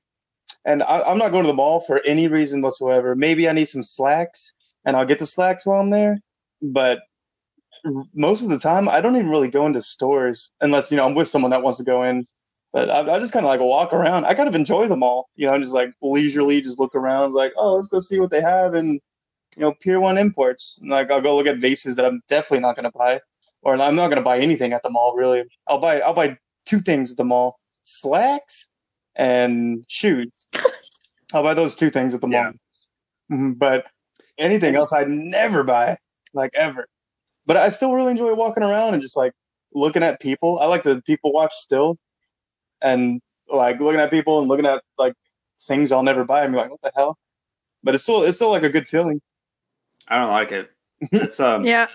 and I, I'm not going to the mall for any reason whatsoever. Maybe I need some slacks, and I'll get the slacks while I'm there. But most of the time, I don't even really go into stores unless you know I'm with someone that wants to go in. But I, I just kind of like walk around. I kind of enjoy the mall, you know, just like leisurely, just look around, like, oh, let's go see what they have, and you know, Pier One imports. And, like I'll go look at vases that I'm definitely not going to buy, or I'm not going to buy anything at the mall. Really, I'll buy I'll buy two things at the mall: slacks and shoes. I'll buy those two things at the mall. Yeah. Mhm, But anything else, I'd never buy, like ever. But I still really enjoy walking around and just like looking at people. I like the people watch still, and like looking at people and looking at like things I'll never buy. I'm like, what the hell? But it's still it's still like a good feeling. I don't like it. It's um Yeah.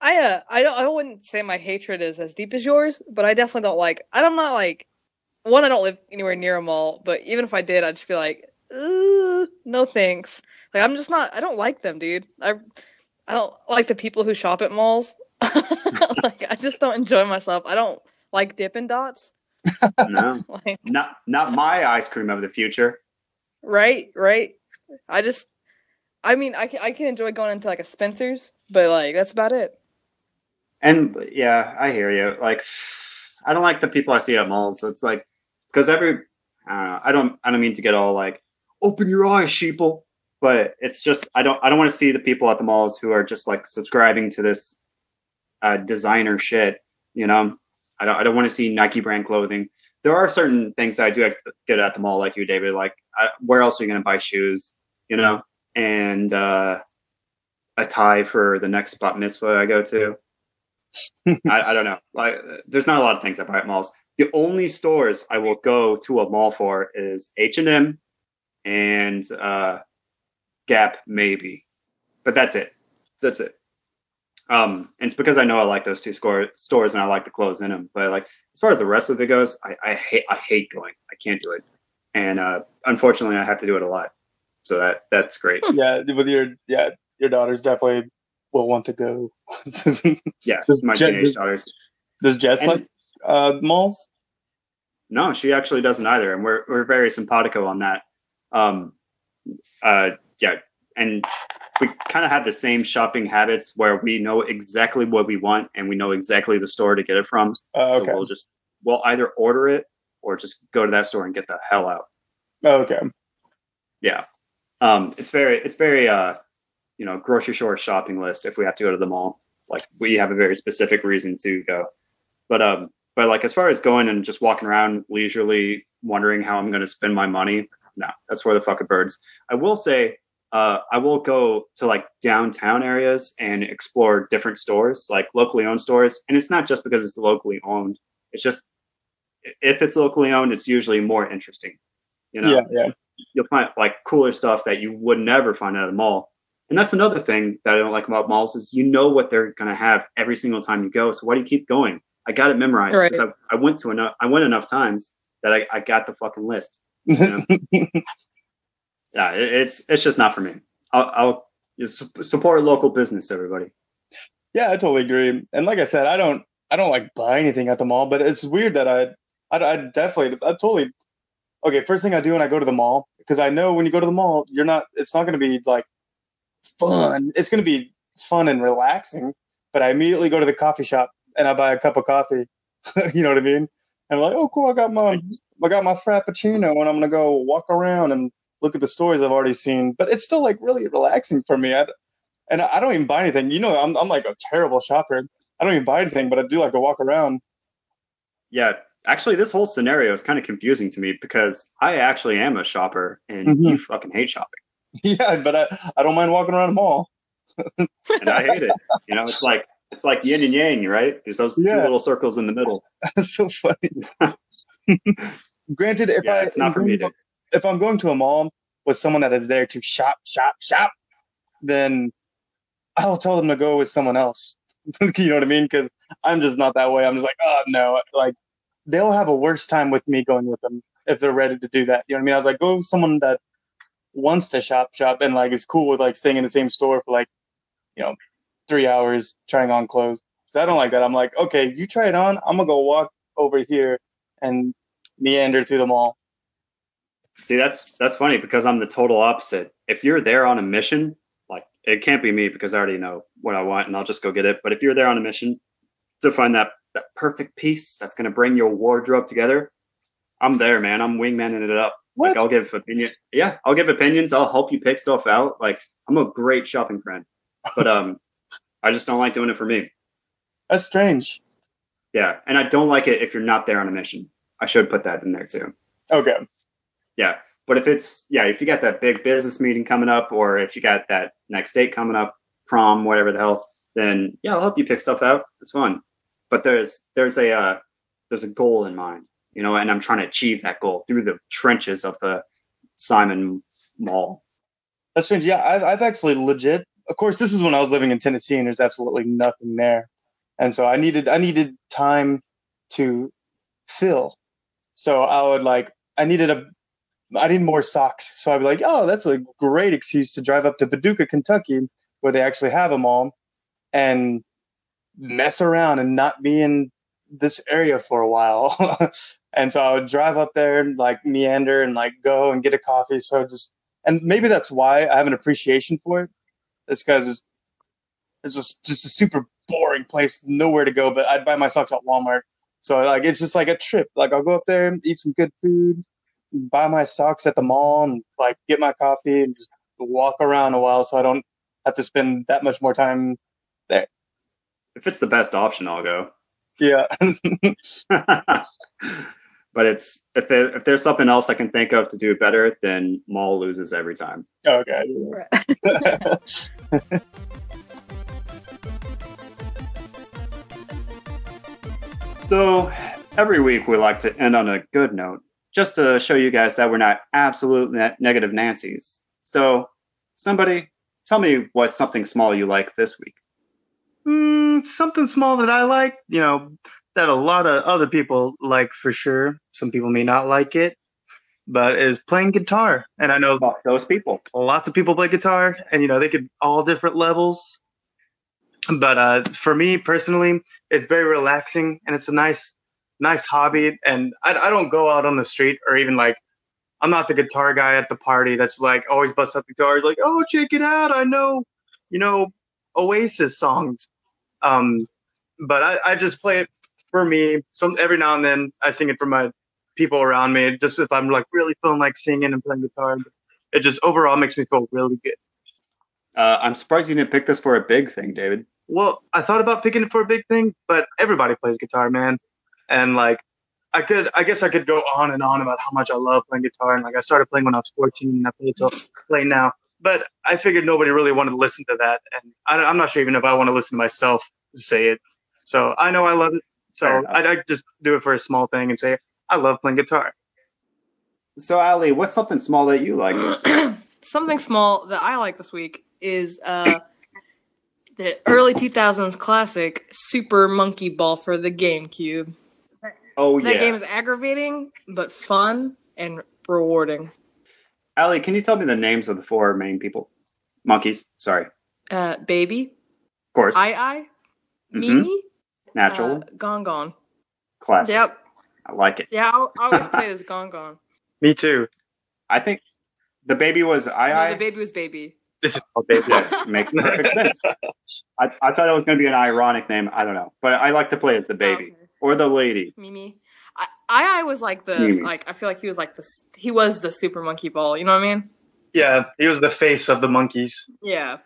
I uh I don't I wouldn't say my hatred is as deep as yours, but I definitely don't like I'm not like one, I don't live anywhere near a mall, but even if I did, I'd just be like, "Ooh, no thanks. Like I'm just not I don't like them, dude. I I don't like the people who shop at malls. like I just don't enjoy myself. I don't like Dippin' Dots. no, Like not not my ice cream of the future. right, right. I just I mean, I can I can enjoy going into like a Spencer's, but like that's about it. And yeah, I hear you. Like, I don't like the people I see at malls. It's like because every I don't know. I don't I don't mean to get all like open your eyes, sheeple. But it's just I don't I don't want to see the people at the malls who are just like subscribing to this uh, designer shit. You know, I don't I don't want to see Nike brand clothing. There are certain things that I do get at the mall, like you, David. Like, I, where else are you going to buy shoes? You know, and uh, a tie for the next spot mitzvah I go to. I, I don't know. Like, there's not a lot of things I buy at malls. The only stores I will go to a mall for is H and M and uh, Gap, maybe, but that's it. That's it. Um, and it's because I know I like those two score, stores and I like the clothes in them. But like as far as the rest of it goes, I, I hate I hate going. I can't do it, and uh, unfortunately, I have to do it a lot. So that that's great. yeah, with your yeah, your daughters definitely will want to go. Yeah, Does my teenage daughters. Does Jess And- like uh, malls? No, she actually doesn't either, and we're we're very simpatico on that. Um, uh, yeah, and we kind of have the same shopping habits where we know exactly what we want and we know exactly the store to get it from. Uh, So we'll just we'll either order it or just go to that store and get the hell out. okay. Yeah, um, it's very it's very uh, you know grocery store shopping list. If we have to go to the mall, like we have a very specific reason to go. But um, but like as far as going and just walking around leisurely, wondering how I'm going to spend my money, no, that's where the fucking birds. I will say, uh, I will go to like downtown areas and explore different stores, like locally owned stores. And it's not just because it's locally owned. It's just if it's locally owned, it's usually more interesting. You know, Yeah, yeah. you'll find like cooler stuff that you would never find at a mall. And that's another thing that I don't like about malls is you know what they're going to have every single time you go. So why do you keep going? I got it memorized. Right. I, I went to enough. I went enough times that I, I got the fucking list. Yeah, it's it's just not for me. I'll, I'll support local business, everybody. Yeah, I totally agree. And like I said, I don't I don't like buy anything at the mall, but it's weird that I I, I definitely I totally okay. First thing I do when I go to the mall because I know when you go to the mall, you're not. It's not going to be like fun. It's going to be fun and relaxing. But I immediately go to the coffee shop and I buy a cup of coffee. you know what I mean? And I'm like, oh, cool! I got my I got my frappuccino, and I'm gonna go walk around and look at the stories I've already seen. But it's still like really relaxing for me. I, and I don't even buy anything. You know, I'm I'm like a terrible shopper. I don't even buy anything, but I do like to walk around. Yeah, actually, this whole scenario is kind of confusing to me because I actually am a shopper, and Mhm. you fucking hate shopping, yeah, but I, I don't mind walking around the mall. and I hate it. You know, it's like it's like yin and yang, right? There's those two little circles in the middle. That's so funny. Granted, if yeah, I it's not for me. to- if I'm going to a mall with someone that is there to shop, shop, shop, then I'll tell them to go with someone else. you know what I mean? Because I'm just not that way. I'm just like, oh no, like they'll have a worse time with me going with them if they're ready to do that. You know what I mean? I was like, go with someone that wants to shop, shop, and like is cool with like staying in the same store for like, you know, three hours trying on clothes. So I don't like that. I'm like, okay, you try it on. I'm gonna go walk over here and meander through the mall. See, that's that's funny because I'm the total opposite. If you're there on a mission, like it can't be me because I already know what I want and I'll just go get it. But if you're there on a mission to find that that perfect piece that's going to bring your wardrobe together, I'm there, man. I'm wingmaning it up. What? Like I'll give opinions. Yeah, I'll give opinions. I'll help you pick stuff out. Like I'm a great shopping friend, but um, I just don't like doing it for me. That's strange. Yeah, and I don't like it if you're not there on a mission. I should put that in there too. Okay. Yeah, but if it's yeah, if you got that big business meeting coming up, or if you got that next date coming up, prom, whatever the hell, then yeah, I'll help you pick stuff out. It's fun, but there's there's a uh, there's a goal in mind, you know, and I'm trying to achieve that goal through the trenches of the Simon Mall. That's strange. Yeah, I've, I've actually legit. Of course, this is when I was living in Tennessee, and there's absolutely nothing there, and so I needed I needed time to fill. So I would like I needed a I need more socks. So I'd be like, oh, that's a great excuse to drive up to Paducah, Kentucky, where they actually have them all, and mess around and not be in this area for a while. and so I would drive up there and like meander and like go and get a coffee. So just and maybe that's why I have an appreciation for it. It's guy's it's, it's just just a super boring place, nowhere to go. But I'd buy my socks at Walmart. So like it's just like a trip. Like I'll go up there and eat some good food, buy my socks at the mall, and like get my coffee and just walk around a while, so I don't have to spend that much more time. There. If it's the best option, I'll go. Yeah. but it's if it, if there's something else I can think of to do it better, then mall loses every time. okay. So every week we like to end on a good note, just to show you guys that we're not absolute ne- negative Nancy's. So somebody tell me what's something small you like this week. Mm, something small that I like, you know, that a lot of other people like for sure. Some people may not like it, but is playing guitar. And I know those people. lots of people play guitar and you know they could all different levels but uh, for me personally it's very relaxing and it's a nice nice hobby and I, I don't go out on the street or even like i'm not the guitar guy at the party that's like always bust up the guitar like oh check it out i know you know oasis songs um but i, I just play it for me some every now and then i sing it for my people around me just if i'm like really feeling like singing and playing guitar it just overall makes me feel really good Uh, I'm surprised you didn't pick this for a big thing, David. Well, I thought about picking it for a big thing, but everybody plays guitar, man. And like, I could, I guess I could go on and on about how much I love playing guitar. And like, I started playing when I was 14 and I play till play now. But I figured nobody really wanted to listen to that. And I, I'm not sure even if I want to listen to myself say it. So I know I love it. Fair So. I'd like to just do it for a small thing and say, I love playing guitar. So, Allie, what's something small that you like? Something small that I like this week is uh, the early 2000s classic Super Monkey Ball for the GameCube. Oh That yeah, game is aggravating, but fun and rewarding. Allie, can you tell me the names of the four main people? Monkeys. Sorry, Uh, Baby, Of course. I I, Mhm. MeeMee, Natural, uh, GonGon. classic. Yep. I like it. Yeah, I, I always play as GonGon. Me too. I think the baby was I. No, I. the baby was Baby. This is all baby. Yes, makes perfect sense. I, I thought it was going to be an ironic name. I don't know, but I like to play as the baby Okay. or the lady. MeeMee. I, I I was like the MeeMee. like I feel like he was like the he was the super monkey ball. You know what I mean? Yeah, he was the face of the monkeys. Yeah.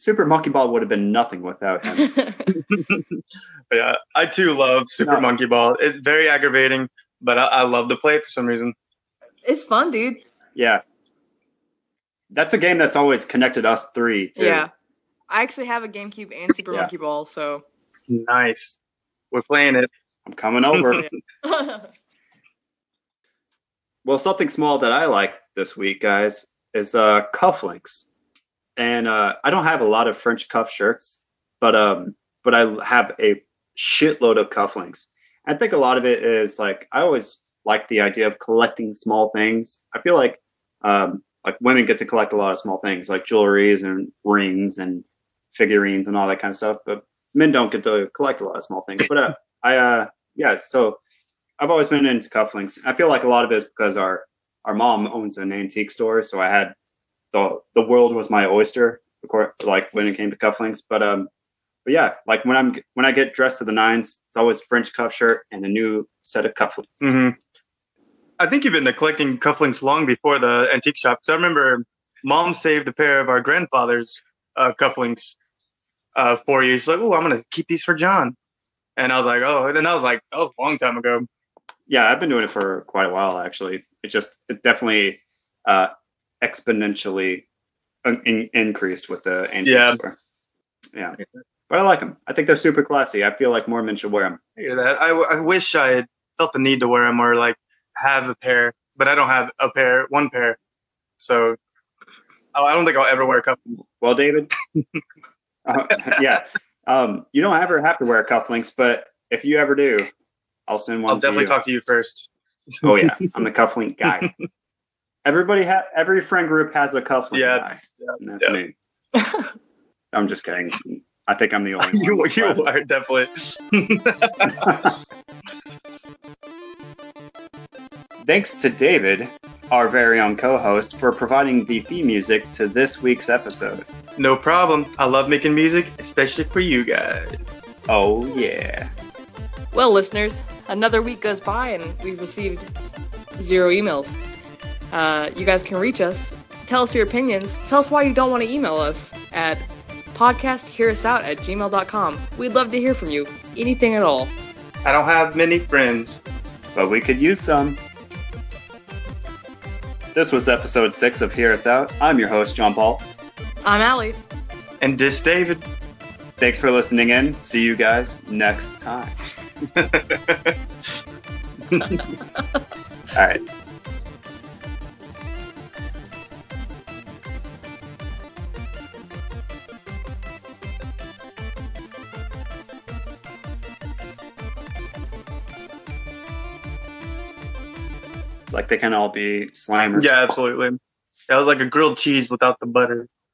Super Monkey Ball would have been nothing without him. Yeah, I too love Super No. Monkey Ball. It's very aggravating, but I, I love to play it for some reason. it's fun, dude. yeah, that's a game that's always connected us three too. Yeah. I actually have a GameCube and Super Yeah. Monkey Ball, so Nice. We're playing it. I'm coming over. well, something small that I like this week, guys, is uh, cufflinks, and uh, I don't have a lot of French cuff shirts, but um, but I have a shitload of cufflinks. I think a lot of it is like I always like the idea of collecting small things. I feel like um, like women get to collect a lot of small things like jewelries and rings and figurines and all that kind of stuff, but men don't get to collect a lot of small things. But uh, I uh, yeah, so I've always been into cufflinks. I feel like a lot of it is because our our mom owns an antique store, so I had the the world was my oyster, like when it came to cufflinks. But um, but yeah, like when I'm when I get dressed to the nines, it's always French cuff shirt and a new set of cufflinks. Mm-hmm. I think you've been collecting cufflinks long before the antique shop. So I remember mom saved a pair of our grandfather's uh, cufflinks uh, for you. She's like, "Oh, I'm gonna keep these for John," and I was like, "Oh," and then I was like, "That was a long time ago." Yeah, I've been doing it for quite a while actually. It just it definitely uh, exponentially in- increased with the antique Yeah. Yeah, but I like them. I think they're super classy. I feel like more men should wear them. I hear that. I, I wish I had felt the need to wear them or like have a pair, but I don't have a pair, one pair. So oh, I don't think I'll ever wear cufflinks. Well, David, uh, yeah, um, you don't ever have to wear cufflinks, but if you ever do, I'll send one. I'll definitely you. talk to you first. Oh yeah, I'm the cufflink guy. Everybody ha- every friend group has a cufflink Yeah, guy. yeah, and that's yeah. me. I'm just kidding. I think I'm the only you one. you but- are definitely. Thanks to David, our very own co-host, for providing the theme music to this week's episode. no problem. I love making music, especially for you guys. Oh yeah. Well, listeners, another week goes by and we've received zero emails. Uh, you guys can reach us. Tell us your opinions. Tell us why you don't want to email us at podcasthearUsout at gmail.com. We'd love to hear from you. Anything at all. I don't have many friends. But we could use some. This was episode six of Hear Us Out. I'm your host, John Paul. I'm Allie. And this David. Thanks for listening in. See you guys next time. All right. Like they can all be slimers. yeah, absolutely. That was like a grilled cheese without the butter.